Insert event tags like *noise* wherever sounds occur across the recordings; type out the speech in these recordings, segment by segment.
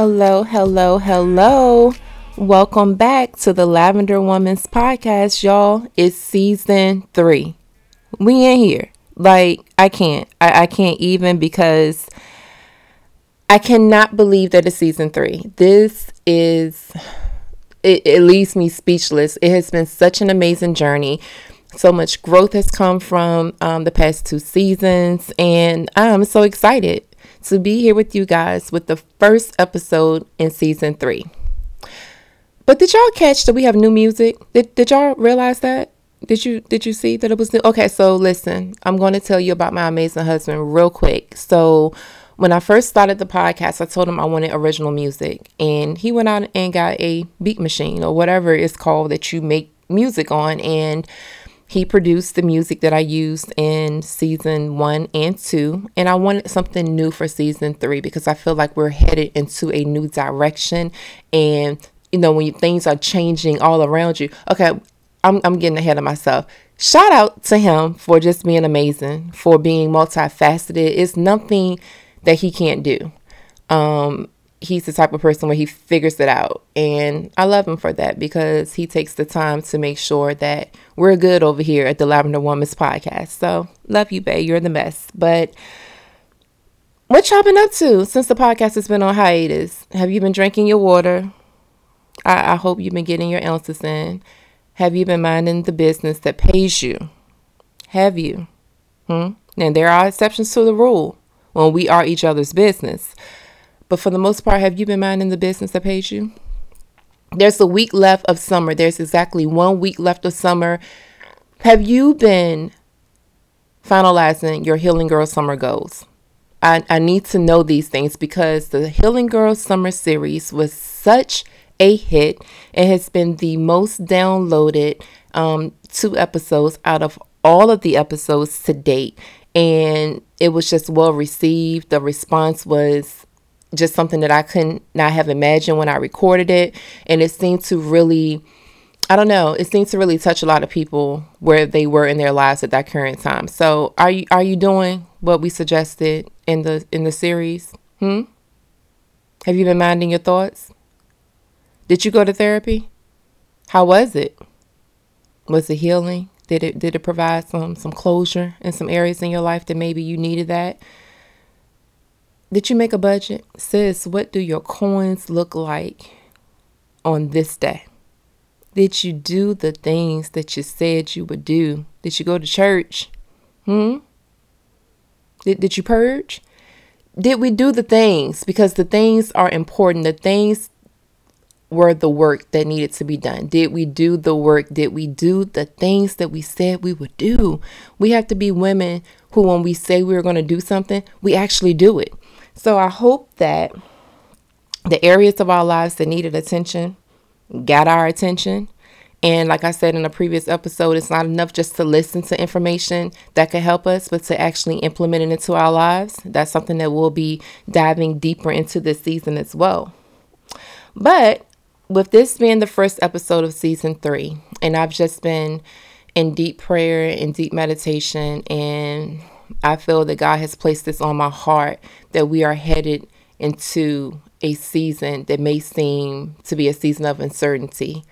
Hello, hello, hello. Welcome back to the Lavender Woman's podcast, y'all. It's season three. We in here. Like, I can't. I, I can't even because I cannot believe that it's season three. This is, it, it leaves me speechless. It has been such an amazing journey. So much growth has come from um, the past two seasons, and I'm so excited to be here with you guys with the first episode in season three. But did y'all catch that we have new music? Did, did y'all realize that? Did you did you see that it was new? Okay, so listen, I'm going to tell you about my amazing husband real quick. So when I first started the podcast, I told him I wanted original music, and he went out and got a beat machine or whatever it's called that you make music on, and he produced the music that I used in season one and two, and I wanted something new for season three because I feel like we're headed into a new direction. And you know, when things are changing all around you, okay, I'm, I'm getting ahead of myself. Shout out to him for just being amazing, for being multifaceted. It's nothing that he can't do. Um, he's the type of person where he figures it out. And I love him for that because he takes the time to make sure that we're good over here at the Lavender Woman's podcast. So love you, babe. You're the best. But what y'all been up to since the podcast has been on hiatus? Have you been drinking your water? I, I hope you've been getting your ounces in. Have you been minding the business that pays you? Have you? Hmm? And there are exceptions to the rule when we are each other's business. But for the most part, have you been minding the business that pays you? There's a week left of summer. There's exactly one week left of summer. Have you been finalizing your Healing Girl summer goals? I, I need to know these things because the Healing Girl summer series was such a hit. It has been the most downloaded um, two episodes out of all of the episodes to date. And it was just well received. The response was just something that I couldn't not have imagined when I recorded it. And it seemed to really, I don't know, it seemed to really touch a lot of people where they were in their lives at that current time. So are you are you doing what we suggested in the in the series? Hmm? Have you been minding your thoughts? Did you go to therapy? How was it? Was it healing? Did it did it provide some some closure in some areas in your life that maybe you needed that? Did you make a budget? Sis, what do your coins look like on this day? Did you do the things that you said you would do? Did you go to church? Hmm? Did, did you purge? Did we do the things? Because the things are important. The things were the work that needed to be done? Did we do the work? Did we do the things that we said we would do? We have to be women who, when we say we are going to do something, we actually do it. So I hope that the areas of our lives that needed attention got our attention. And like I said in a previous episode, it's not enough just to listen to information that could help us, but to actually implement it into our lives. That's something that we'll be diving deeper into this season as well. But with this being the first episode of season three, and I've just been in deep prayer and deep meditation and I feel that God has placed this on my heart that we are headed into a season that may seem to be a season of uncertainty.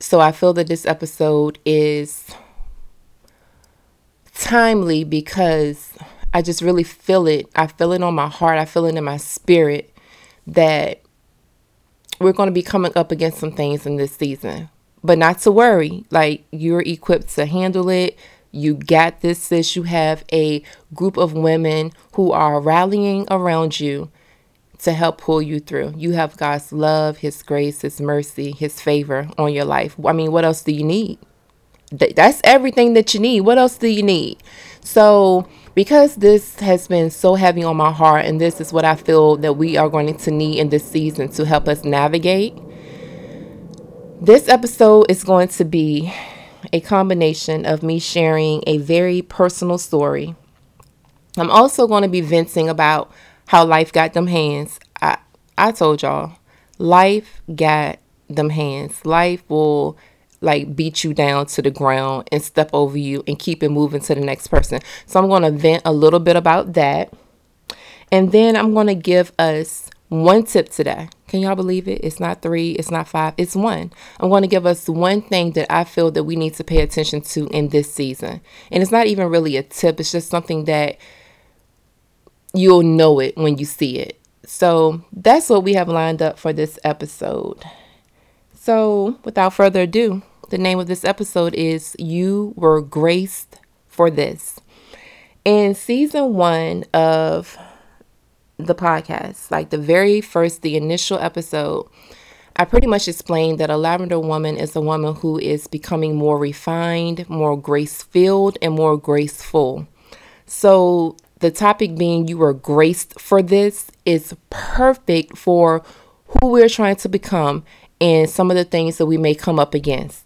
So I feel that this episode is timely because I just really feel it. I feel it on my heart, I feel it in my spirit that we're going to be coming up against some things in this season. But not to worry, like you're equipped to handle it you got this, sis. You have a group of women who are rallying around you to help pull you through. You have God's love, His grace, His mercy, His favor on your life. I mean, what else do you need? That's everything that you need. What else do you need? So, because this has been so heavy on my heart, and this is what I feel that we are going to need in this season to help us navigate, this episode is going to be a combination of me sharing a very personal story. I'm also going to be venting about how life got them hands. I, I told y'all, life got them hands. Life will like beat you down to the ground and step over you and keep it moving to the next person. So I'm going to vent a little bit about that. And then I'm going to give us one tip today. Can y'all believe it? It's not three, it's not five, it's one. I'm going to give us one thing that I feel that we need to pay attention to in this season. And it's not even really a tip, it's just something that you'll know it when you see it. So that's what we have lined up for this episode. So without further ado, the name of this episode is You Were Graced for This. In season one of the podcast, like the very first, the initial episode, I pretty much explained that a lavender woman is a woman who is becoming more refined, more grace filled, and more graceful. So, the topic being you were graced for this is perfect for who we're trying to become and some of the things that we may come up against.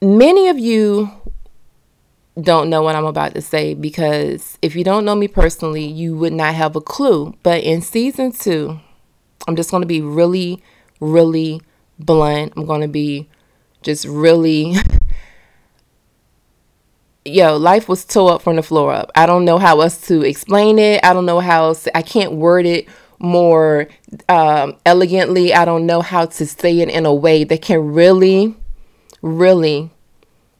Many of you don't know what I'm about to say because if you don't know me personally, you would not have a clue. But in season two, I'm just going to be really, really blunt. I'm going to be just really. *laughs* Yo, life was tore up from the floor up. I don't know how else to explain it. I don't know how else. I can't word it more um, elegantly. I don't know how to say it in a way that can really, really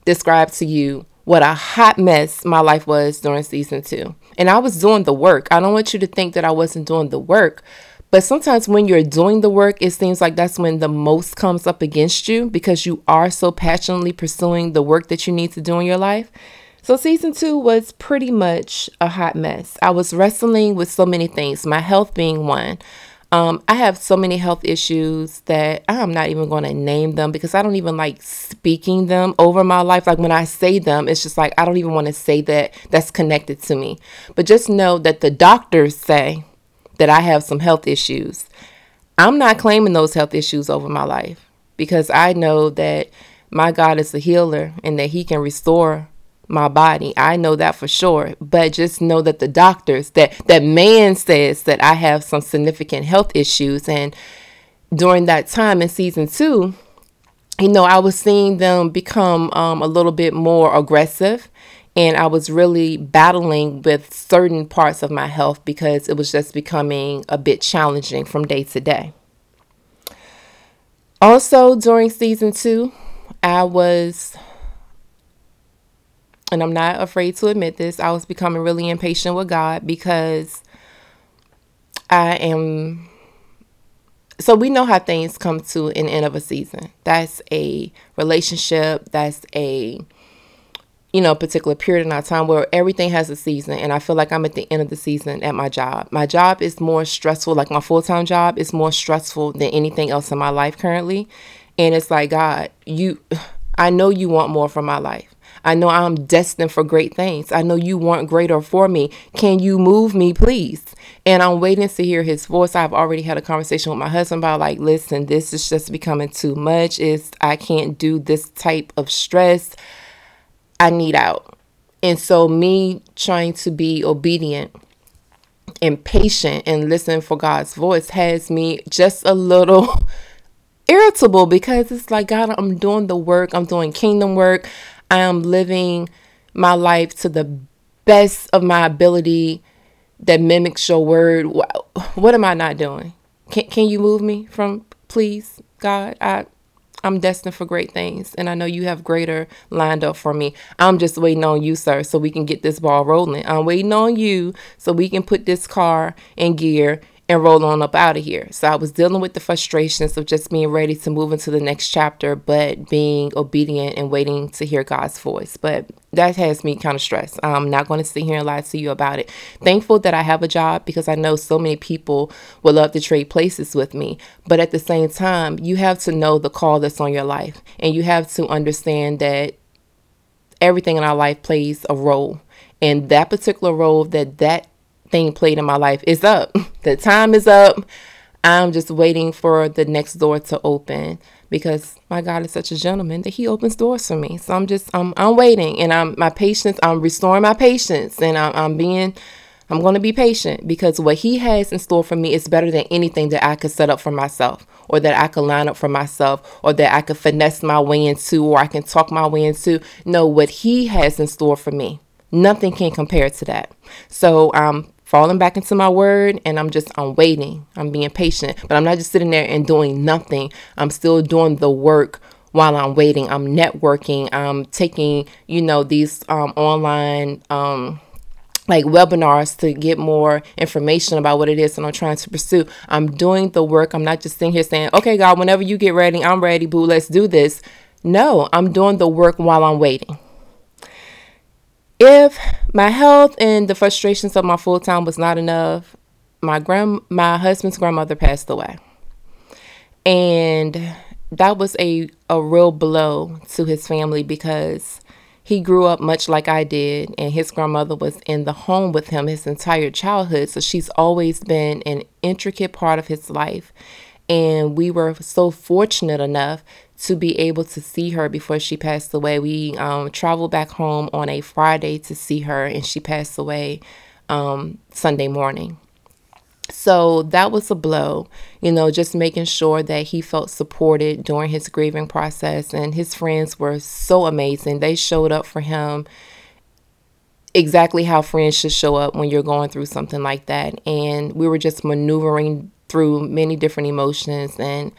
describe to you what a hot mess my life was during season two. And I was doing the work. I don't want you to think that I wasn't doing the work. But sometimes when you're doing the work, it seems like that's when the most comes up against you because you are so passionately pursuing the work that you need to do in your life. So, season two was pretty much a hot mess. I was wrestling with so many things, my health being one. Um, I have so many health issues that I'm not even going to name them because I don't even like speaking them over my life. Like when I say them, it's just like I don't even want to say that that's connected to me. But just know that the doctors say that I have some health issues. I'm not claiming those health issues over my life because I know that my God is a healer and that He can restore my body. I know that for sure. But just know that the doctors that that man says that I have some significant health issues and during that time in season 2, you know, I was seeing them become um, a little bit more aggressive and I was really battling with certain parts of my health because it was just becoming a bit challenging from day to day. Also, during season two, I was and I'm not afraid to admit this, I was becoming really impatient with God because I am. So we know how things come to an end of a season. That's a relationship. That's a you know, particular period in our time where everything has a season. And I feel like I'm at the end of the season at my job. My job is more stressful, like my full time job is more stressful than anything else in my life currently. And it's like, God, you, *sighs* I know you want more from my life. I know I'm destined for great things. I know you want greater for me. Can you move me, please? And I'm waiting to hear his voice. I've already had a conversation with my husband about like, listen, this is just becoming too much. Is I can't do this type of stress. I need out. And so me trying to be obedient and patient and listen for God's voice has me just a little *laughs* irritable because it's like God, I'm doing the work, I'm doing kingdom work. I am living my life to the best of my ability that mimics your word. What am I not doing? Can can you move me from please, God? I I'm destined for great things, and I know you have greater lined up for me. I'm just waiting on you, sir, so we can get this ball rolling. I'm waiting on you so we can put this car in gear and roll on up out of here. So I was dealing with the frustrations of just being ready to move into the next chapter, but being obedient and waiting to hear God's voice. But that has me kind of stressed. I'm not going to sit here and lie to you about it. Thankful that I have a job because I know so many people would love to trade places with me. But at the same time, you have to know the call that's on your life, and you have to understand that everything in our life plays a role. And that particular role that that thing played in my life is up. *laughs* The time is up. I'm just waiting for the next door to open because my God is such a gentleman that he opens doors for me. So I'm just I'm I'm waiting and I'm my patience, I'm restoring my patience and I'm, I'm being I'm going to be patient because what he has in store for me is better than anything that I could set up for myself or that I could line up for myself or that I could finesse my way into or I can talk my way into. No, what he has in store for me, nothing can compare to that. So I'm falling back into my word and I'm just I'm waiting. I'm being patient. But I'm not just sitting there and doing nothing. I'm still doing the work while I'm waiting. I'm networking. I'm taking, you know, these um, online um, like webinars to get more information about what it is that I'm trying to pursue. I'm doing the work. I'm not just sitting here saying, okay, God, whenever you get ready, I'm ready, boo, let's do this. No, I'm doing the work while I'm waiting. If my health and the frustrations of my full time was not enough, my grand my husband's grandmother passed away. And that was a, a real blow to his family because he grew up much like I did, and his grandmother was in the home with him his entire childhood. So she's always been an intricate part of his life. And we were so fortunate enough to be able to see her before she passed away. We um, traveled back home on a Friday to see her, and she passed away um, Sunday morning. So that was a blow, you know, just making sure that he felt supported during his grieving process. And his friends were so amazing. They showed up for him exactly how friends should show up when you're going through something like that. And we were just maneuvering through many different emotions and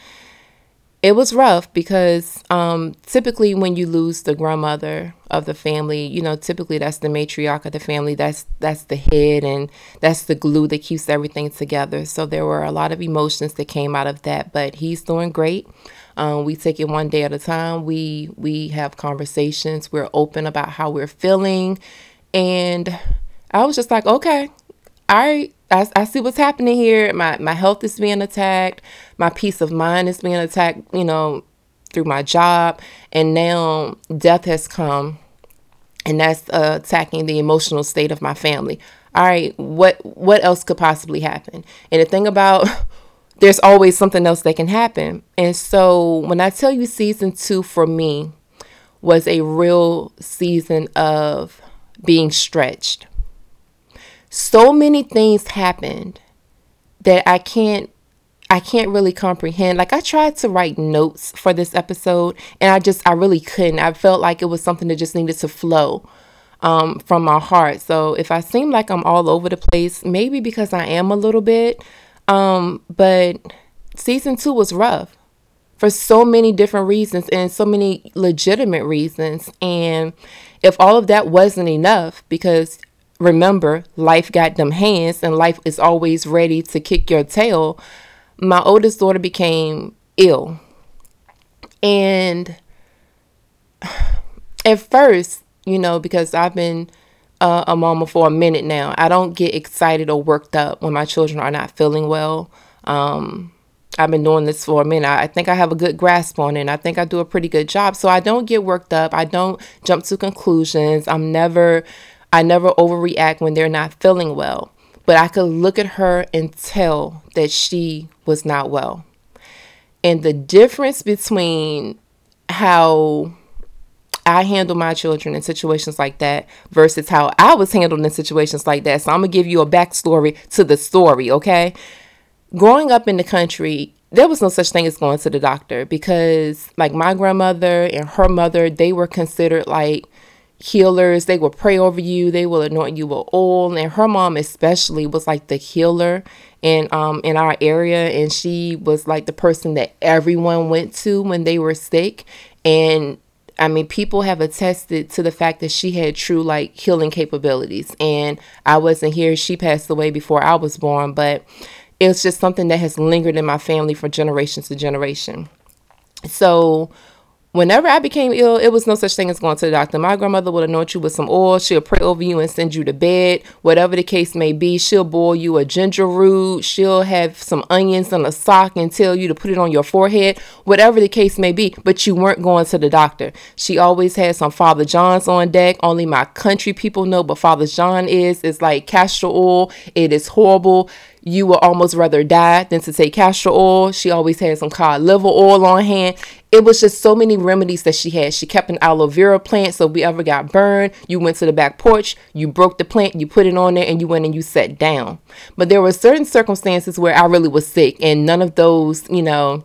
it was rough because um, typically when you lose the grandmother of the family, you know, typically that's the matriarch of the family. That's that's the head and that's the glue that keeps everything together. So there were a lot of emotions that came out of that. But he's doing great. Um, we take it one day at a time. We we have conversations. We're open about how we're feeling, and I was just like, okay, all right, I, I see what's happening here. My my health is being attacked. My peace of mind is being attacked. You know, through my job, and now death has come, and that's uh, attacking the emotional state of my family. All right, what what else could possibly happen? And the thing about *laughs* there's always something else that can happen. And so when I tell you season two for me was a real season of being stretched so many things happened that I can't I can't really comprehend. Like I tried to write notes for this episode and I just I really couldn't. I felt like it was something that just needed to flow um, from my heart. So if I seem like I'm all over the place, maybe because I am a little bit. Um, but season two was rough for so many different reasons and so many legitimate reasons. And if all of that wasn't enough, because remember, life got them hands and life is always ready to kick your tail. My oldest daughter became ill. And *sighs* at first, you know, because I've been uh, a mama for a minute now, I don't get excited or worked up when my children are not feeling well. Um, I've been doing this for a minute. I think I have a good grasp on it. And I think I do a pretty good job. So I don't get worked up. I don't jump to conclusions. I'm never I never overreact when they're not feeling well, but I could look at her and tell that she was not well. And the difference between how I handle my children in situations like that versus how I was handled in situations like that. So I'm gonna give you a backstory to the story, okay? Growing up in the country, there was no such thing as going to the doctor because like my grandmother and her mother, they were considered like healers. They will pray over you. They will anoint you with oil. And her mom especially was like the healer in um in our area, and she was like the person that everyone went to when they were sick. And I mean, people have attested to the fact that she had true like healing capabilities. And I wasn't here; she passed away before I was born, but it's just something that has lingered in my family for generations to generation. So whenever I became ill, it was no such thing as going to the doctor. My grandmother would anoint you with some oil. She'll pray over you and send you to bed, whatever the case may be. She'll boil you a ginger root. She'll have some onions in a sock and tell you to put it on your forehead, whatever the case may be. But you weren't going to the doctor. She always had some Father John's on deck. Only my country people know, but Father John is. It's like castor oil. It is horrible you would almost rather die than to take castor oil. She always had some cod liver oil on hand it was just so many remedies that she had. She kept an aloe vera plant, so if we ever got burned, you went to the back porch, you broke the plant, you put it on there, and you went and you sat down. But there were certain circumstances where I really was sick, and none of those, you know,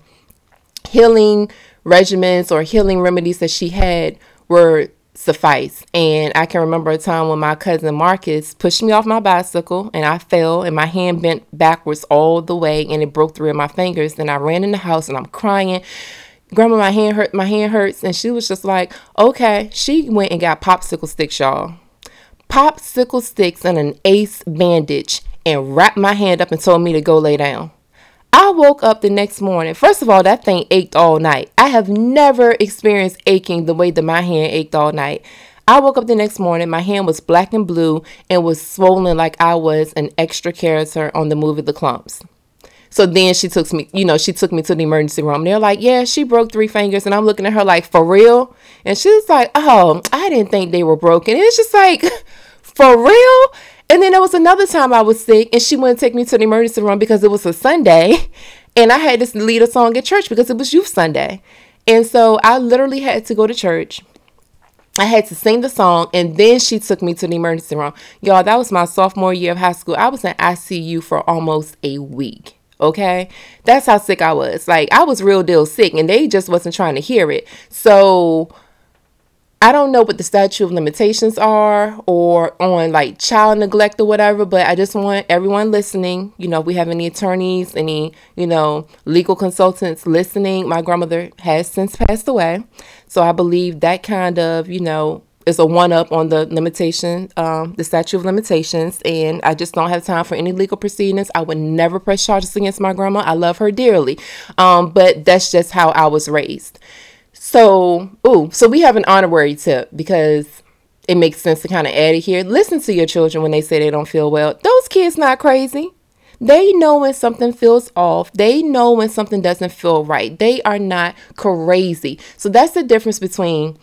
healing regimens or healing remedies that she had were suffice. And I can remember a time when my cousin Marcus pushed me off my bicycle and I fell and my hand bent backwards all the way and it broke three of my fingers. Then I ran in the house and I'm crying. Grandma, my hand hurt, my hand hurts. And she was just like, okay. She went and got popsicle sticks, y'all. Popsicle sticks and an ace bandage and wrapped my hand up and told me to go lay down. I woke up the next morning. First of all, that thing ached all night. I have never experienced aching the way that my hand ached all night. I woke up the next morning, my hand was black and blue and was swollen like I was an extra character on the movie The Klumps. So then she took me, you know, she took me to the emergency room. They're like, yeah, she broke three fingers. And I'm looking at her like, for real? And she was like, oh, I didn't think they were broken. it's just like, *laughs* for real? And then there was another time I was sick and she wouldn't take me to the emergency room because it was a Sunday. *laughs* And I had to lead a song at church because it was Youth Sunday. And so I literally had to go to church. I had to sing the song and then she took me to the emergency room. Y'all, that was my sophomore year of high school. I was in ICU for almost a week. Okay. That's how sick I was. Like I was real deal sick and they just wasn't trying to hear it. So I don't know what the statute of limitations are or on like child neglect or whatever, but I just want everyone listening, you know, if we have any attorneys, any, you know, legal consultants listening. My grandmother has since passed away. So I believe that kind of, you know, is a one up on the limitation, um, the statute of limitations. And I just don't have time for any legal proceedings. I would never press charges against my grandma. I love her dearly. Um, but that's just how I was raised. So, ooh, so we have an honorary tip because it makes sense to kind of add it here. Listen to your children when they say they don't feel well. Those kids not crazy. They know when something feels off. They know when something doesn't feel right. They are not crazy. So that's the difference between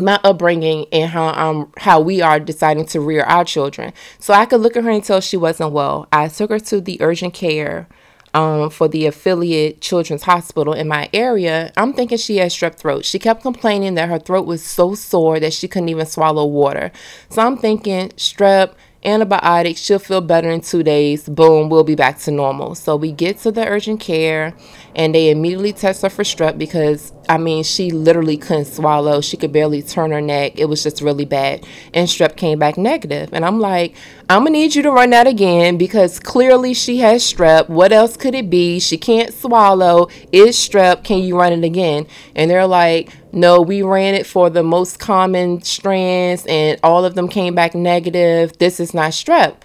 my upbringing and how um how we are deciding to rear our children. So I could look at her and tell she wasn't well. I took her to the urgent care um, for the affiliate children's hospital in my area, I'm thinking she has strep throat. She kept complaining that her throat was so sore that she couldn't even swallow water. So I'm thinking strep, antibiotics, she'll feel better in two days. Boom, we'll be back to normal. So we get to the urgent care and they immediately test her for strep because I mean, she literally couldn't swallow. She could barely turn her neck. It was just really bad. And strep came back negative. And I'm like, I'm to need you to run that again because clearly she has strep. What else could it be? She can't swallow. Is strep. Can you run it again? And they're like, no, we ran it for the most common strands and all of them came back negative. This is not strep.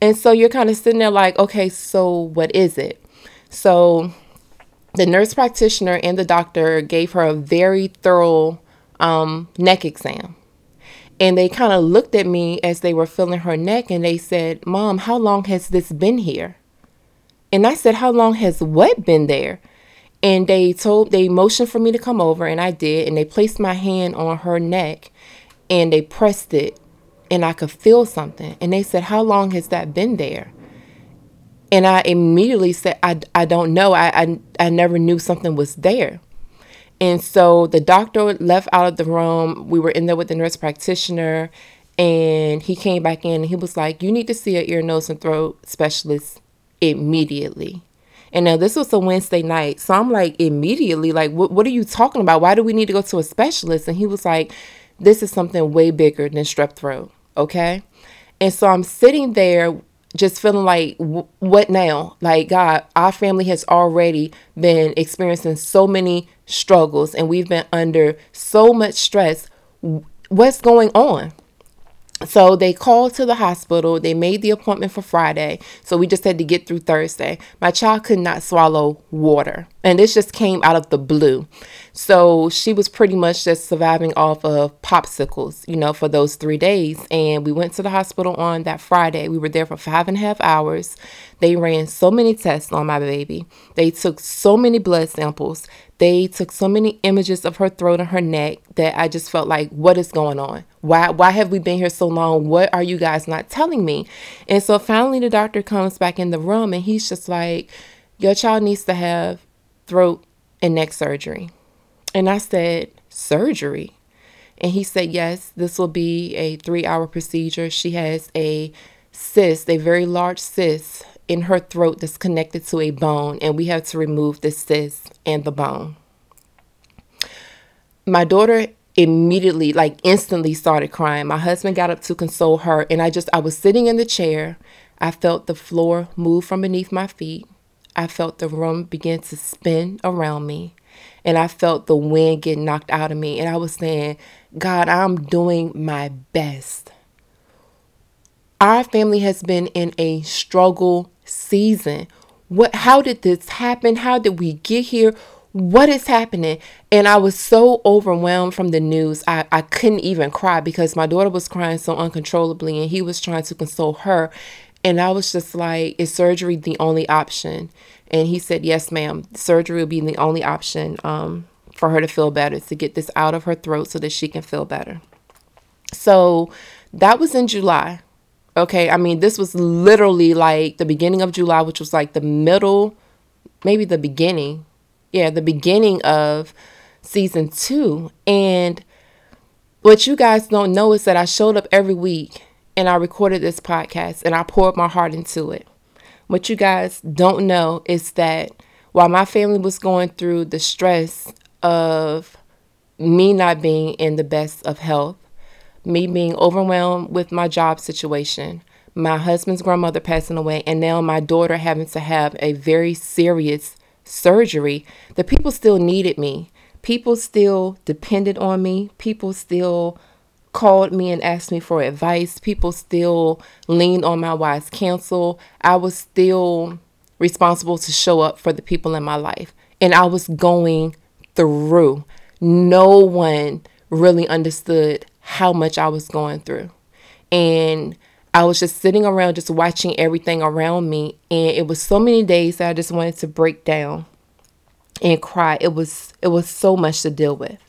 And so you're kind of sitting there like, okay, so what is it? So the nurse practitioner and the doctor gave her a very thorough um, neck exam. And they kind of looked at me as they were feeling her neck and they said, Mom, how long has this been here? And I said, How long has what been there? And they told, they motioned for me to come over, and I did. And they placed my hand on her neck and they pressed it, and I could feel something. And they said, How long has that been there? And I immediately said, I, I don't know. I, I, I never knew something was there. And so the doctor left out of the room. We were in there with the nurse practitioner, and he came back in and he was like, You need to see an ear, nose, and throat specialist immediately. And now this was a Wednesday night. So I'm like, immediately, like, what, what are you talking about? Why do we need to go to a specialist? And he was like, This is something way bigger than strep throat. Okay. And so I'm sitting there just feeling like what now like god our family has already been experiencing so many struggles and we've been under so much stress what's going on so they called to the hospital. They made the appointment for Friday. So we just had to get through Thursday. My child could not swallow water. And this just came out of the blue. So she was pretty much just surviving off of popsicles, you know, for those three days. And we went to the hospital on that Friday. We were there for five and a half hours. They ran so many tests on my baby. They took so many blood samples. They took so many images of her throat and her neck that I just felt like, what is going on? Why why have we been here so long? What are you guys not telling me? And so finally the doctor comes back in the room and he's just like, Your child needs to have throat and neck surgery. And I said, Surgery? And he said, Yes, this will be a three hour procedure. She has a cyst, a very large cyst in her throat that's connected to a bone, and we have to remove the cyst and the bone. My daughter immediately, like instantly started crying. My husband got up to console her, and I just, I was sitting in the chair. I felt the floor move from beneath my feet. I felt the room begin to spin around me. And I felt the wind get knocked out of me. And I was saying, God, I'm doing my best. Our family has been in a struggle season. What how did this happen? How did we get here? What is happening? And I was so overwhelmed from the news. I, I couldn't even cry because my daughter was crying so uncontrollably and he was trying to console her. And I was just like, is surgery the only option? And he said, yes, ma'am. Surgery will be the only option um, for her to feel better, to get this out of her throat so that she can feel better. So that was in July. Okay. I mean, this was literally like the beginning of July, which was like the middle, maybe the beginning. Yeah, the beginning of season two. And what you guys don't know is that I showed up every week and I recorded this podcast and I poured my heart into it. What you guys don't know is that while my family was going through the stress of me not being in the best of health, me being overwhelmed with my job situation, my husband's grandmother passing away, and now my daughter having to have a very serious surgery, the people still needed me. People still depended on me. People still called me and asked me for advice. People still leaned on my wise counsel. I was still responsible to show up for the people in my life. And I was going through. No one really understood how much I was going through. And I was just sitting around, just watching everything around me. And it was so many days that I just wanted to break down and cry. It was it was so much to deal with.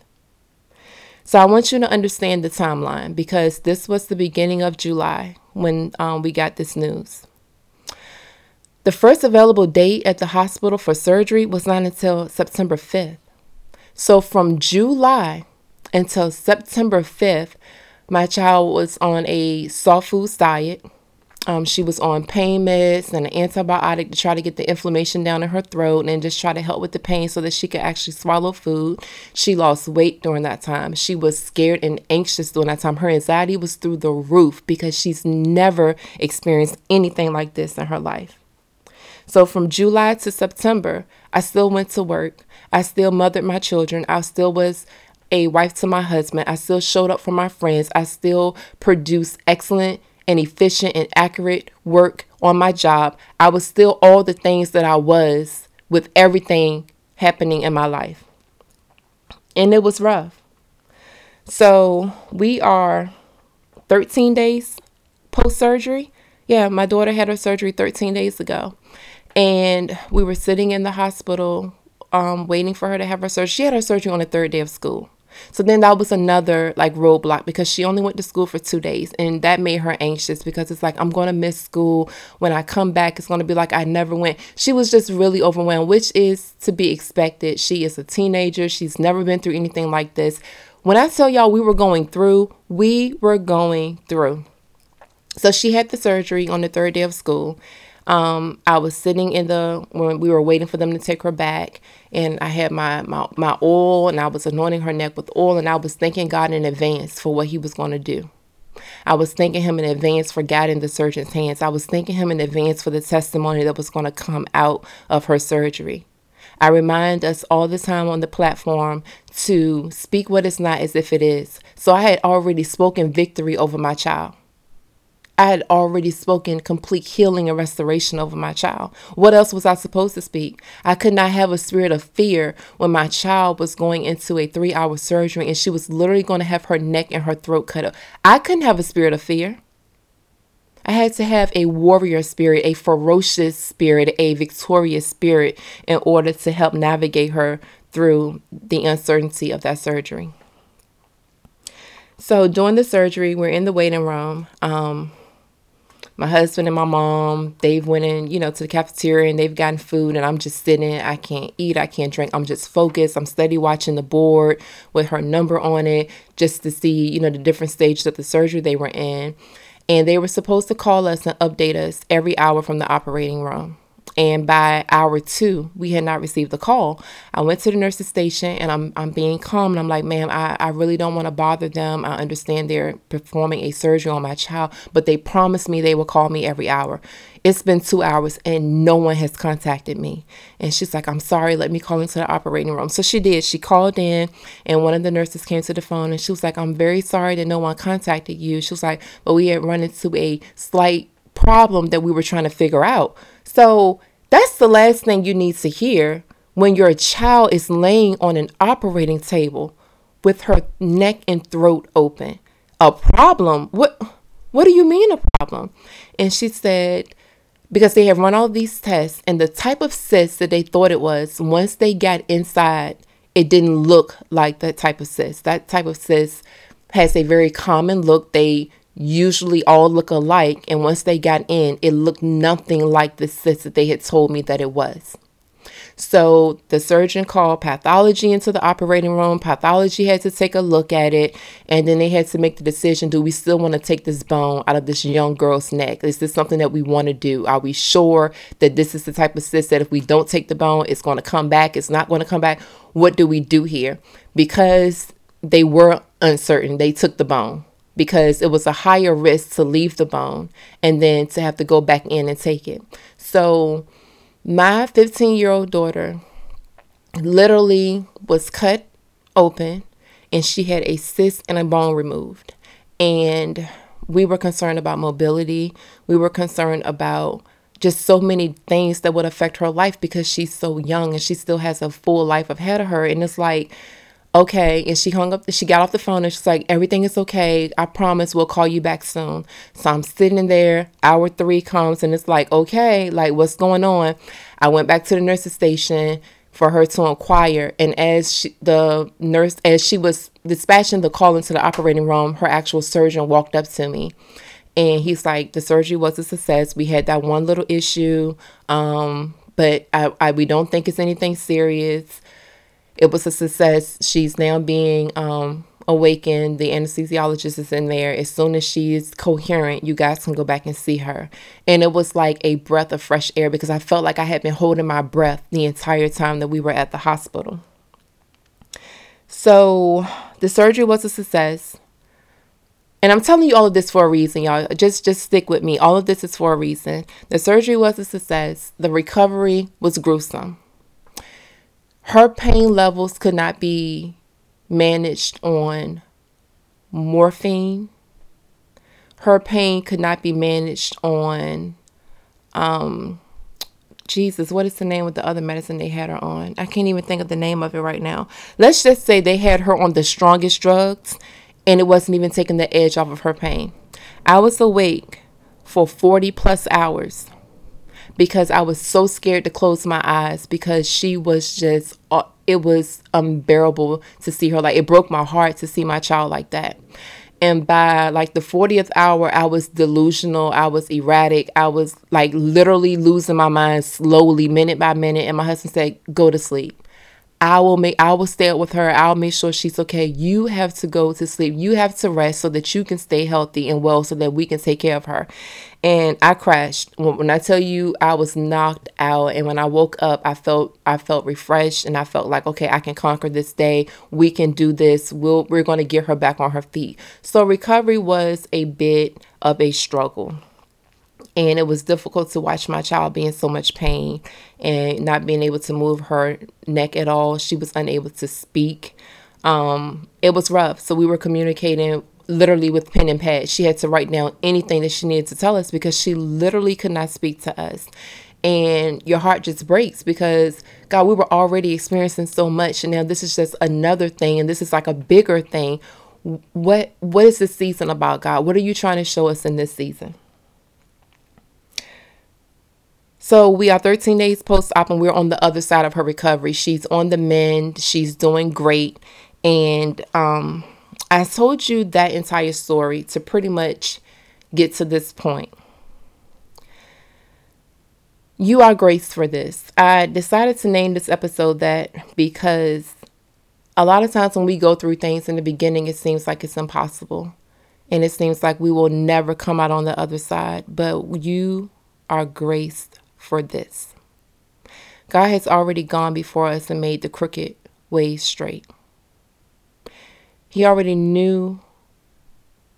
So I want you to understand the timeline because this was the beginning of July when um, we got this news. The first available date at the hospital for surgery was not until September 5th. So from July until September 5th, my child was on a soft foods diet. Um, she was on pain meds and an antibiotic to try to get the inflammation down in her throat and just try to help with the pain so that she could actually swallow food. She lost weight during that time. She was scared and anxious during that time. Her anxiety was through the roof because she's never experienced anything like this in her life. So from July to September, I still went to work. I still mothered my children. I still was a wife to my husband. I still showed up for my friends. I still produced excellent and efficient and accurate work on my job, I was still all the things that I was with everything happening in my life. And it was rough. So we are 13 days post surgery. Yeah, my daughter had her surgery 13 days ago. And we were sitting in the hospital um, waiting for her to have her surgery. She had her surgery on the third day of school. So then that was another like roadblock because she only went to school for two days and that made her anxious because it's like I'm going to miss school. When I come back, it's going to be like I never went. She was just really overwhelmed, which is to be expected. She is a teenager. She's never been through anything like this. When I tell y'all we were going through, we were going through. So she had the surgery on the third day of school. Um, I was sitting in the when we were waiting for them to take her back, and I had my my my oil, and I was anointing her neck with oil, and I was thanking God in advance for what He was going to do. I was thanking Him in advance for guiding the surgeon's hands. I was thanking Him in advance for the testimony that was going to come out of her surgery. I remind us all the time on the platform to speak what is not as if it is. So I had already spoken victory over my child. I had already spoken complete healing and restoration over my child. What else was I supposed to speak? I could not have a spirit of fear when my child was going into a three hour surgery and she was literally going to have her neck and her throat cut up. I couldn't have a spirit of fear. I had to have a warrior spirit, a ferocious spirit, a victorious spirit in order to help navigate her through the uncertainty of that surgery. So during the surgery, we're in the waiting room. Um, my husband and my mom, they've went in, you know, to the cafeteria and they've gotten food and I'm just sitting. I can't eat, I can't drink. I'm just focused. I'm steady watching the board with her number on it just to see, you know, the different stages of the surgery they were in. And they were supposed to call us and update us every hour from the operating room. And by hour two, we had not received the call. I went to the nurse's station and I'm, I'm being calm and I'm like, ma'am, I, I really don't want to bother them. I understand they're performing a surgery on my child, but they promised me they will call me every hour. It's been two hours and no one has contacted me. And she's like, I'm sorry, let me call into the operating room. So she did. She called in and one of the nurses came to the phone and she was like, I'm very sorry that no one contacted you. She was like, but we had run into a slight problem that we were trying to figure out. So that's the last thing you need to hear when your child is laying on an operating table with her neck and throat open. A problem? What what do you mean a problem? And she said, because they had run all these tests and the type of cyst that they thought it was, once they got inside, it didn't look like that type of cyst. That type of cyst has a very common look. They usually all look alike. And once they got in, it looked nothing like the cyst that they had told me that it was. So the surgeon called pathology into the operating room. Pathology had to take a look at it, and then they had to make the decision do we still want to take this bone out of this young girl's neck? Is this something that we want to do? Are we sure that this is the type of cyst that if we don't take the bone, it's going to come back? It's not going to come back? What do we do here? Because they were uncertain, they took the bone because it was a higher risk to leave the bone and then to have to go back in and take it. So, my 15 year old daughter literally was cut open and she had a cyst and a bone removed. And we were concerned about mobility. We were concerned about just so many things that would affect her life because she's so young and she still has a full life ahead of her. And it's like, okay. And she hung up, she got off the phone and she's like, everything is okay. I promise we'll call you back soon. So I'm sitting in there, hour three comes and it's like, okay, like what's going on? I went back to the nurse's station for her to inquire. And as she, the nurse, as she was dispatching the call into the operating room, her actual surgeon walked up to me. And he's like, the surgery was a success. We had that one little issue, um, but I, I, we don't think it's anything serious it was a success. She's now being um, awakened. The anesthesiologist is in there. As soon as she is coherent, you guys can go back and see her. And it was like a breath of fresh air because I felt like I had been holding my breath the entire time that we were at the hospital. So the surgery was a success. And I'm telling you all of this for a reason, y'all. Just just stick with me. All of this is for a reason. The surgery was a success. The recovery was gruesome her pain levels could not be managed on morphine. Her pain could not be managed on, um, Jesus, what is the name of the other medicine they had her on? I can't even think of the name of it right now. Let's just say they had her on the strongest drugs and it wasn't even taking the edge off of her pain. I was awake for 40 plus hours because I was so scared to close my eyes because she was just, uh, it was unbearable to see her. Like, it broke my heart to see my child like that. And by like the 40th hour, I was delusional. I was erratic. I was like literally losing my mind slowly, minute by minute. And my husband said, Go to sleep. I will make I will stay up with her. I'll make sure she's okay. You have to go to sleep. You have to rest so that you can stay healthy and well so that we can take care of her. And I crashed. When I tell you I was knocked out and when I woke up, I felt I felt refreshed and I felt like okay, I can conquer this day. We can do this. We'll we're going to get her back on her feet. So recovery was a bit of a struggle and it was difficult to watch my child be in so much pain and not being able to move her neck at all. She was unable to speak. Um, it was rough. So we were communicating literally with pen and pad. She had to write down anything that she needed to tell us because she literally could not speak to us. And your heart just breaks because God, we were already experiencing so much, and now this is just another thing, and this is like a bigger thing. What what is this season about, God? What are you trying to show us in this season? So we are 13 days post op and we're on the other side of her recovery. She's on the mend, she's doing great. And um, I told you that entire story to pretty much get to this point. You are graced for this. I decided to name this episode that because a lot of times when we go through things in the beginning, it seems like it's impossible. And it seems like we will never come out on the other side. But you are graced for this. God has already gone before us and made the crooked ways straight. He already knew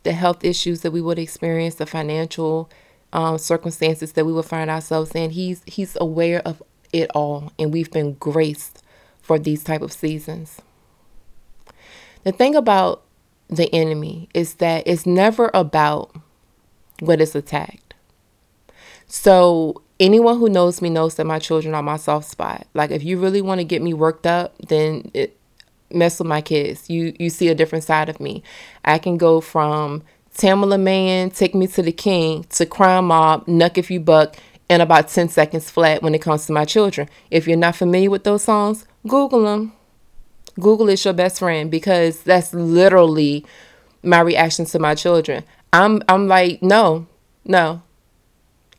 the health issues that we would experience, the financial um, circumstances that we would find ourselves in. He's He's aware of it all, and we've been graced for these type of seasons. The thing about the enemy is that it's never about what is attacked. So anyone who knows me knows that my children are my soft spot. Like if you really want to get me worked up, then it, mess with my kids. You you see a different side of me. I can go from Tamela Mann, Take Me to the King to Crime Mob, Knuck If You Buck in about 10 seconds flat when it comes to my children. If you're not familiar with those songs, Google them. Google is your best friend because that's literally my reaction to my children. I'm I'm like, no, no.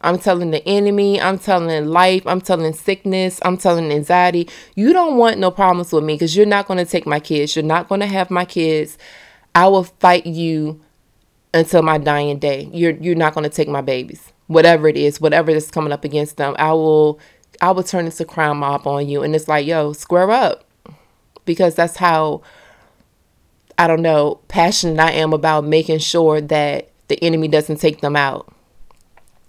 I'm telling the enemy, I'm telling life, I'm telling sickness, I'm telling anxiety. You don't want no problems with me because you're not going to take my kids. You're not going to have my kids. I will fight you until my dying day. You're you're not going to take my babies. Whatever it is, whatever that's coming up against them, I will I will turn this a crime mob on you. And it's like, yo, square up because that's how I don't know, passionate I am about making sure that the enemy doesn't take them out.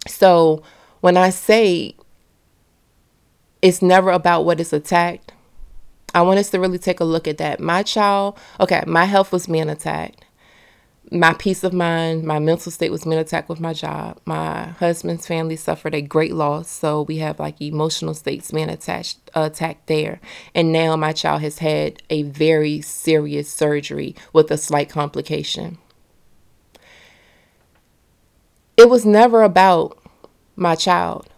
So when I say it's never about what is attacked, I want us to really take a look at that. My child, okay, my health was being attacked my peace of mind, my mental state was being attacked with my job. My husband's family suffered a great loss, so we have like emotional states being attached attacked there. And now my child has had a very serious surgery with a slight complication. It was never about my child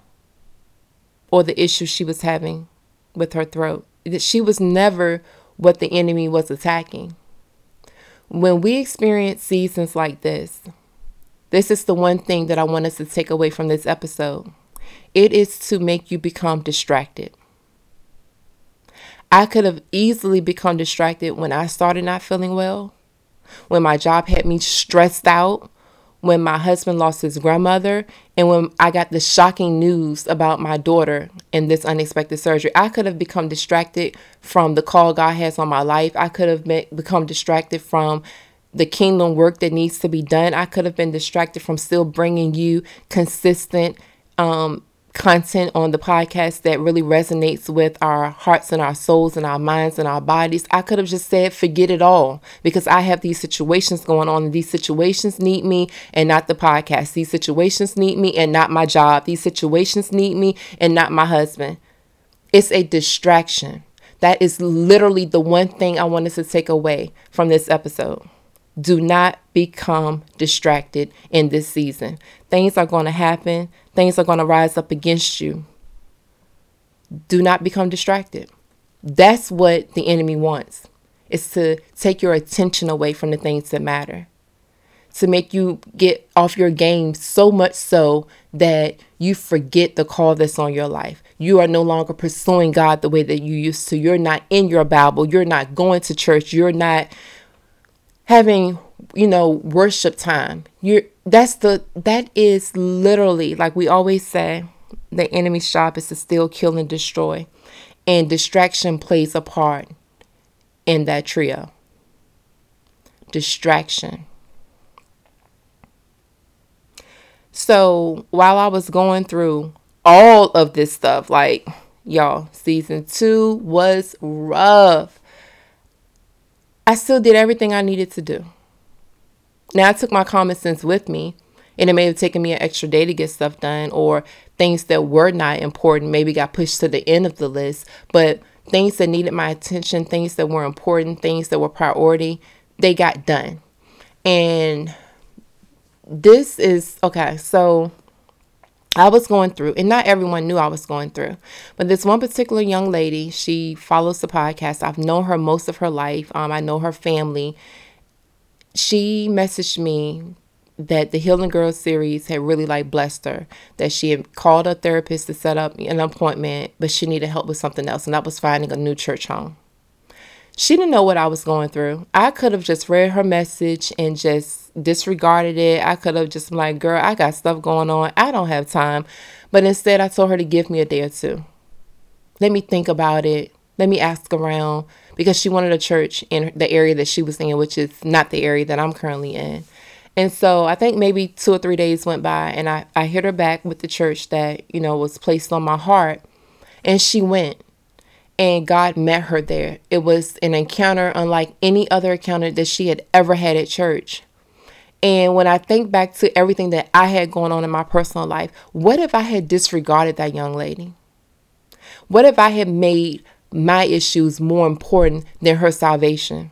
or the issues she was having with her throat. That She was never what the enemy was attacking. When we experience seasons like this, this is the one thing that I want us to take away from this episode. It is to make you become distracted. I could have easily become distracted when I started not feeling well, when my job had me stressed out, when my husband lost his grandmother and when I got the shocking news about my daughter and this unexpected surgery. I could have become distracted from the call God has on my life. I could have been, become distracted from the kingdom work that needs to be done. I could have been distracted from still bringing you consistent um, content on the podcast that really resonates with our hearts and our souls and our minds and our bodies, I could have just said, forget it all because I have these situations going on these situations need me and not the podcast. These situations need me and not my job. These situations need me and not my husband. It's a distraction. That is literally the one thing I wanted to take away from this episode. Do not become distracted in this season. Things are going to happen, things are going to rise up against you. Do not become distracted. That's what the enemy wants. Is to take your attention away from the things that matter. To make you get off your game so much so that you forget the call that's on your life. You are no longer pursuing God the way that you used to. You're not in your Bible. You're not going to church. You're not having you know worship time. You're that's the that is literally like we always say the enemy's job is to steal kill and destroy. And distraction plays a part in that trio. Distraction. So while i was going through all of this stuff like y'all season two was rough I still did everything I needed to do. Now, I took my common sense with me, and it may have taken me an extra day to get stuff done, or things that were not important maybe got pushed to the end of the list. But things that needed my attention, things that were important, things that were priority, they got done. And this is okay, so I was going through, and not everyone knew I was going through, but this one particular young lady, she follows the podcast. I've known her most of her life. Um, I know her family. She messaged me that the Healing Girls series had really like blessed her. That she had called a therapist to set up an appointment, but she needed help with something else, and that was finding a new church home. She didn't know what I was going through. I could have just read her message and just disregarded it. I could have just been like, girl, I got stuff going on. I don't have time. But instead, I told her to give me a day or two. Let me think about it. Let me ask around because she wanted a church in the area that she was in, which is not the area that I'm currently in. And so I think maybe two or three days went by and I, I hit her back with the church that, you know, was placed on my heart. And she went and God met her there. It was an encounter unlike any other encounter that she had ever had at church. And when I think back to everything that I had going on in my personal life, what if I had disregarded that young lady? What if I had made my issues more important than her salvation?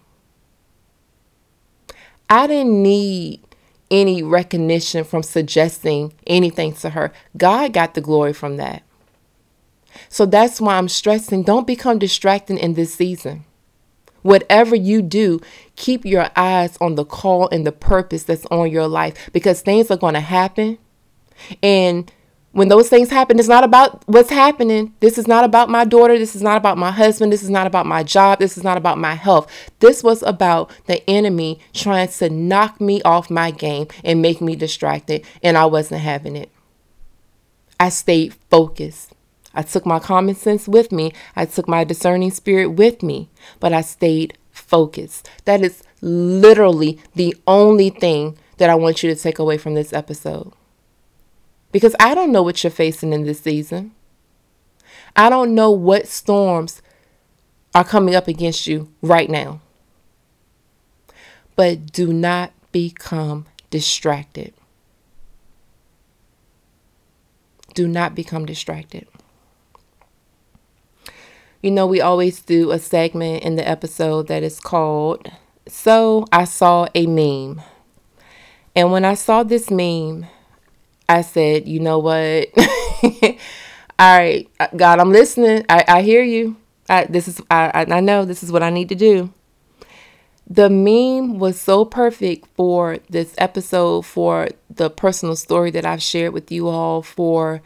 I didn't need any recognition from suggesting anything to her. God got the glory from that. So that's why I'm stressing don't become distracted in this season. Whatever you do, keep your eyes on the call and the purpose that's on your life because things are going to happen. And when those things happen, it's not about what's happening. This is not about my daughter. This is not about my husband. This is not about my job. This is not about my health. This was about the enemy trying to knock me off my game and make me distracted. And I wasn't having it. I stayed focused. I took my common sense with me. I took my discerning spirit with me, but I stayed focused. That is literally the only thing that I want you to take away from this episode. Because I don't know what you're facing in this season. I don't know what storms are coming up against you right now. But do not become distracted. Do not become distracted. You know, we always do a segment in the episode that is called So I Saw a Meme. And when I saw this meme, I said, you know what? *laughs* All right, God, I'm listening. I, I hear you. I, this is I, I know this is what I need to do. The meme was so perfect for this episode, for the personal story that I've shared with you all, for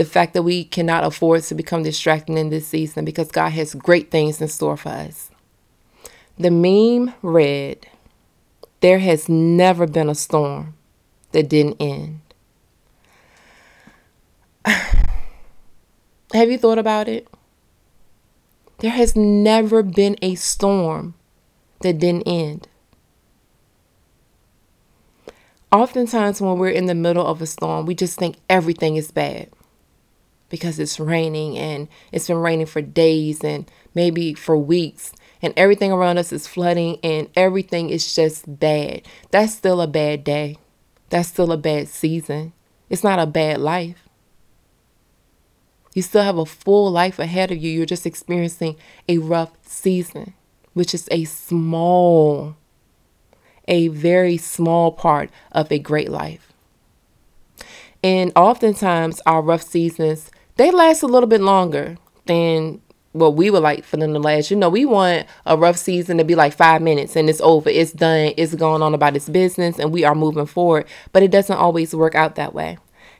the fact that we cannot afford to become distracted in this season because God has great things in store for us. The meme read, There has never been a storm that didn't end. *sighs* Have you thought about it? There has never been a storm that didn't end. Oftentimes, when we're in the middle of a storm, we just think everything is bad because it's raining and it's been raining for days and maybe for weeks and everything around us is flooding and everything is just bad. That's still a bad day. That's still a bad season. It's not a bad life. You still have a full life ahead of you. You're just experiencing a rough season, which is a small, a very small part of a great life. And oftentimes, our rough seasons they last a little bit longer than what we would like for them to last. You know, we want a rough season to be like five minutes and it's over, it's done, it's going on about its business, and we are moving forward. But it doesn't always work out that way.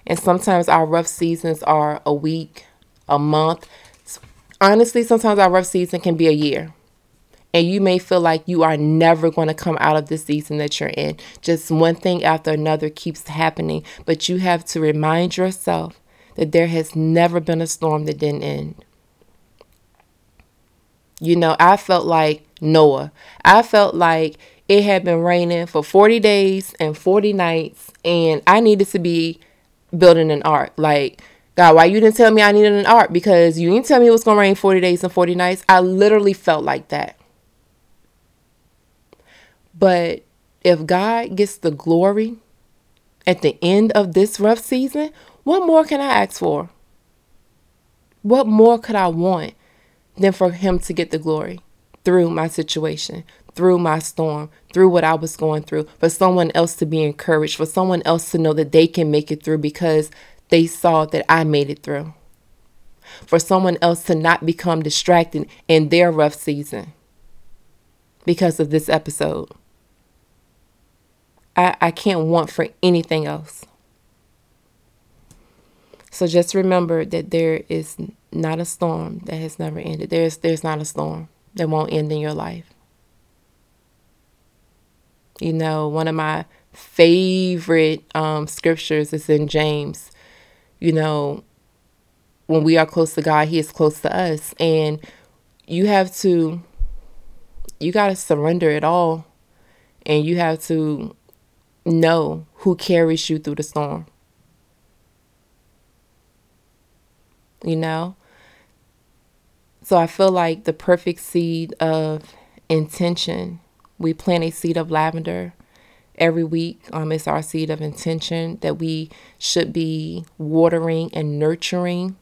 And sometimes our rough seasons are a week, a month. Honestly, sometimes our rough season can be a year. And you may feel like you are never going to come out of the season that you're in. Just one thing after another keeps happening. But you have to remind yourself that there has never been a storm that didn't end. You know, I felt like Noah. I felt like it had been raining for 40 days and 40 nights, and I needed to be building an ark. Like, God, why you didn't tell me I needed an ark? Because you didn't tell me it was going to rain 40 days and 40 nights. I literally felt like that. But if God gets the glory at the end of this rough season, what more can I ask for? What more could I want than for Him to get the glory through my situation, through my storm, through what I was going through, for someone else to be encouraged, for someone else to know that they can make it through because they saw that I made it through, for someone else to not become distracted in their rough season because of this episode. I, I can't want for anything else. So just remember that there is not a storm that has never ended. There's there's not a storm that won't end in your life. You know, one of my favorite um, scriptures is in James. You know, when we are close to God, He is close to us. And you have to, you got to surrender it all. And you have to know who carries you through the storm. You know? So I feel like the perfect seed of intention, we plant a seed of lavender every week. Um, it's our seed of intention that we should be watering and nurturing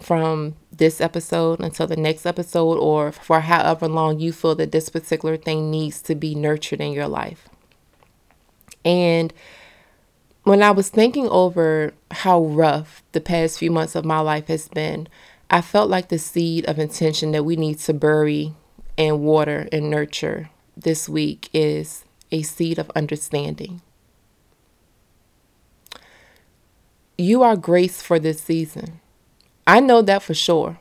from this episode until the next episode, or for however long you feel that this particular thing needs to be nurtured in your life. And when I was thinking over how rough the past few months of my life has been, I felt like the seed of intention that we need to bury and water and nurture this week is a seed of understanding. You are graced for this season. I know that for sure.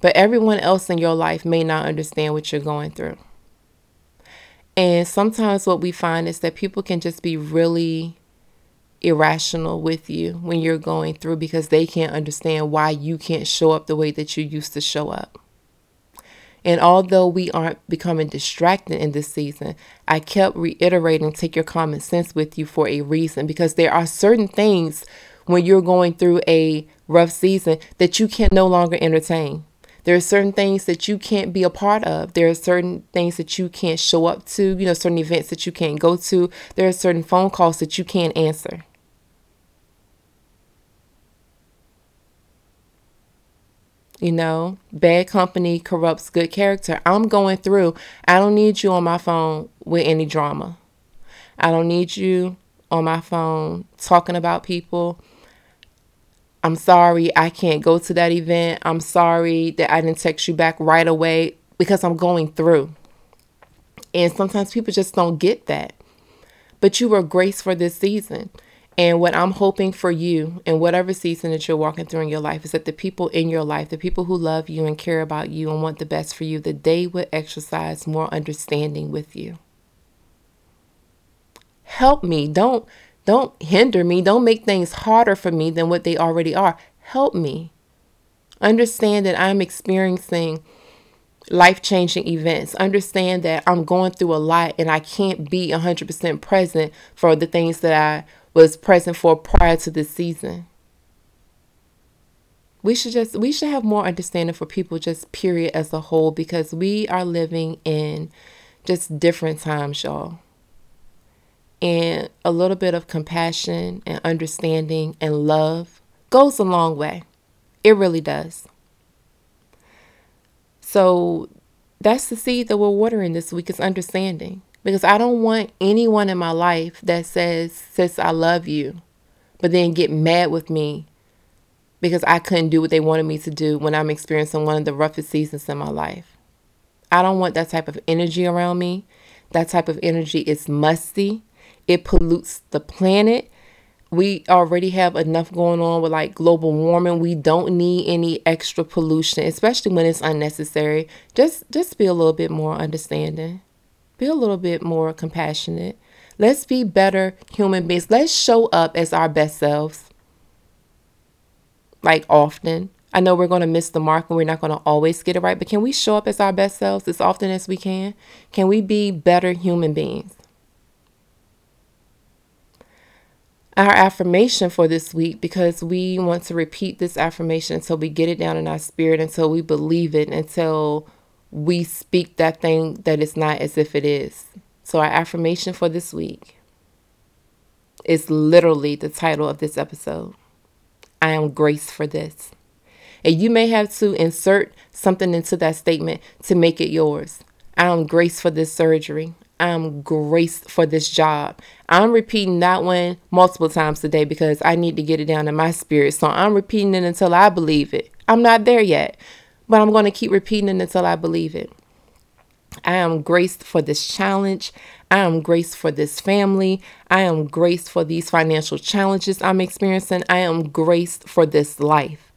But everyone else in your life may not understand what you're going through. And sometimes what we find is that people can just be really irrational with you when you're going through because they can't understand why you can't show up the way that you used to show up. And although we aren't becoming distracted in this season, I kept reiterating take your common sense with you for a reason because there are certain things when you're going through a rough season that you can no longer entertain. There are certain things that you can't be a part of. There are certain things that you can't show up to, you know, certain events that you can't go to. There are certain phone calls that you can't answer. You know, bad company corrupts good character. I'm going through. I don't need you on my phone with any drama. I don't need you on my phone talking about people. I'm sorry I can't go to that event. I'm sorry that I didn't text you back right away because I'm going through. And sometimes people just don't get that. But you were graced for this season. And what I'm hoping for you in whatever season that you're walking through in your life is that the people in your life, the people who love you and care about you and want the best for you, that they would exercise more understanding with you. Help me. Don't don't hinder me. Don't make things harder for me than what they already are. Help me. Understand that I'm experiencing life changing events. Understand that I'm going through a lot and I can't be 100% present for the things that I was present for prior to this season. We should just we should have more understanding for people just period as a whole because we are living in just different times, y'all. And a little bit of compassion and understanding and love goes a long way. It really does. So that's the seed that we're watering this week is understanding because I don't want anyone in my life that says, Sis, I love you, but then get mad with me because I couldn't do what they wanted me to do when I'm experiencing one of the roughest seasons in my life. I don't want that type of energy around me. That type of energy is musty, it pollutes the planet. We already have enough going on with like global warming. We don't need any extra pollution, especially when it's unnecessary. Just just be a little bit more understanding. Be a little bit more compassionate. Let's be better human beings. Let's show up as our best selves. Like often. I know we're going to miss the mark and we're not going to always get it right, but can we show up as our best selves as often as we can? Can we be better human beings? Our affirmation for this week, because we want to repeat this affirmation until we get it down in our spirit, until we believe it, until we speak that thing that is not as if it is. So, our affirmation for this week is literally the title of this episode I am graced for this. And you may have to insert something into that statement to make it yours. I am graced for this surgery. I am graced for this job. I'm repeating that one multiple times today because I need to get it down in my spirit. So I'm repeating it until I believe it. I'm not there yet, but I'm going to keep repeating it until I believe it. I am graced for this challenge. I am graced for this family. I am graced for these financial challenges I'm experiencing. I am graced for this life.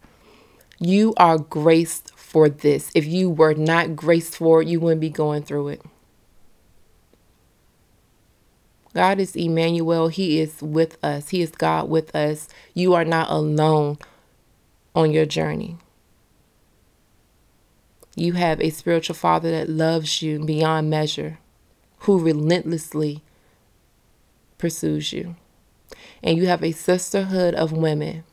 You are graced for this. If you were not graced for it, you wouldn't be going through it. God is Emmanuel. He is with us. He is God with us. You are not alone on your journey. You have a spiritual father that loves you beyond measure, who relentlessly pursues you. And you have a sisterhood of women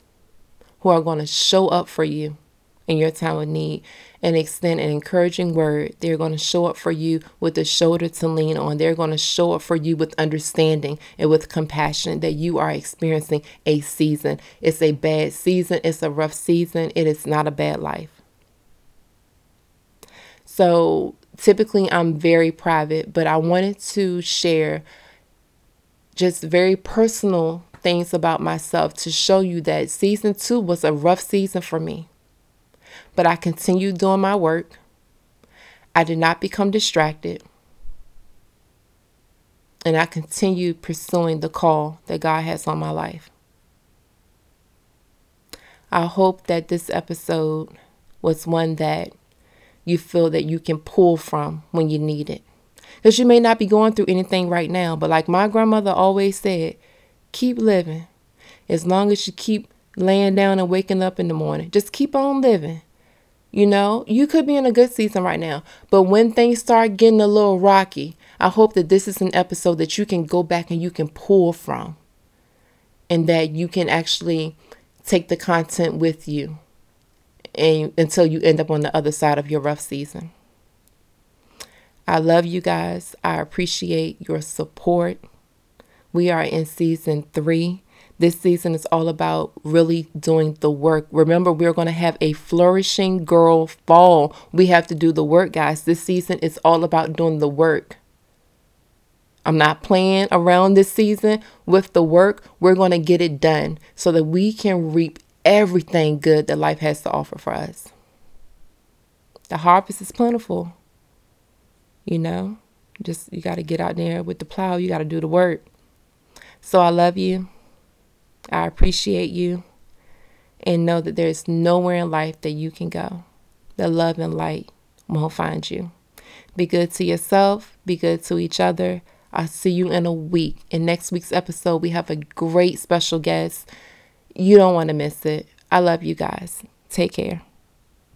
who are going to show up for you in your time of need and extend an encouraging word. They're going to show up for you with a shoulder to lean on. They're going to show up for you with understanding and with compassion that you are experiencing a season. It's a bad season, it's a rough season, it is not a bad life. So typically, I'm very private, but I wanted to share just very personal things about myself to show you that season two was a rough season for me. But I continued doing my work. I did not become distracted. And I continued pursuing the call that God has on my life. I hope that this episode was one that you feel that you can pull from when you need it. Because you may not be going through anything right now, but like my grandmother always said, keep living. As long as you keep laying down and waking up in the morning, just keep on living. You know, you could be in a good season right now, but when things start getting a little rocky, I hope that this is an episode that you can go back and you can pull from and that you can actually take the content with you and until you end up on the other side of your rough season. I love you guys. I appreciate your support. We are in season three. This season is all about really doing the work. Remember, we're going to have a flourishing girl fall. We have to do the work, guys. This season is all about doing the work. I'm not playing around this season with the work. We're going to get it done so that we can reap everything good that life has to offer for us. The harvest is plentiful. You know, just you got to get out there with the plow, you got to do the work. So I love you. I appreciate you. And know that there's nowhere in life that you can go. The love and light won't find you. Be good to yourself, be good to each other. I'll see you in a week. In next week's episode, we have a great special guest. You don't want to miss it. I love you guys. Take care.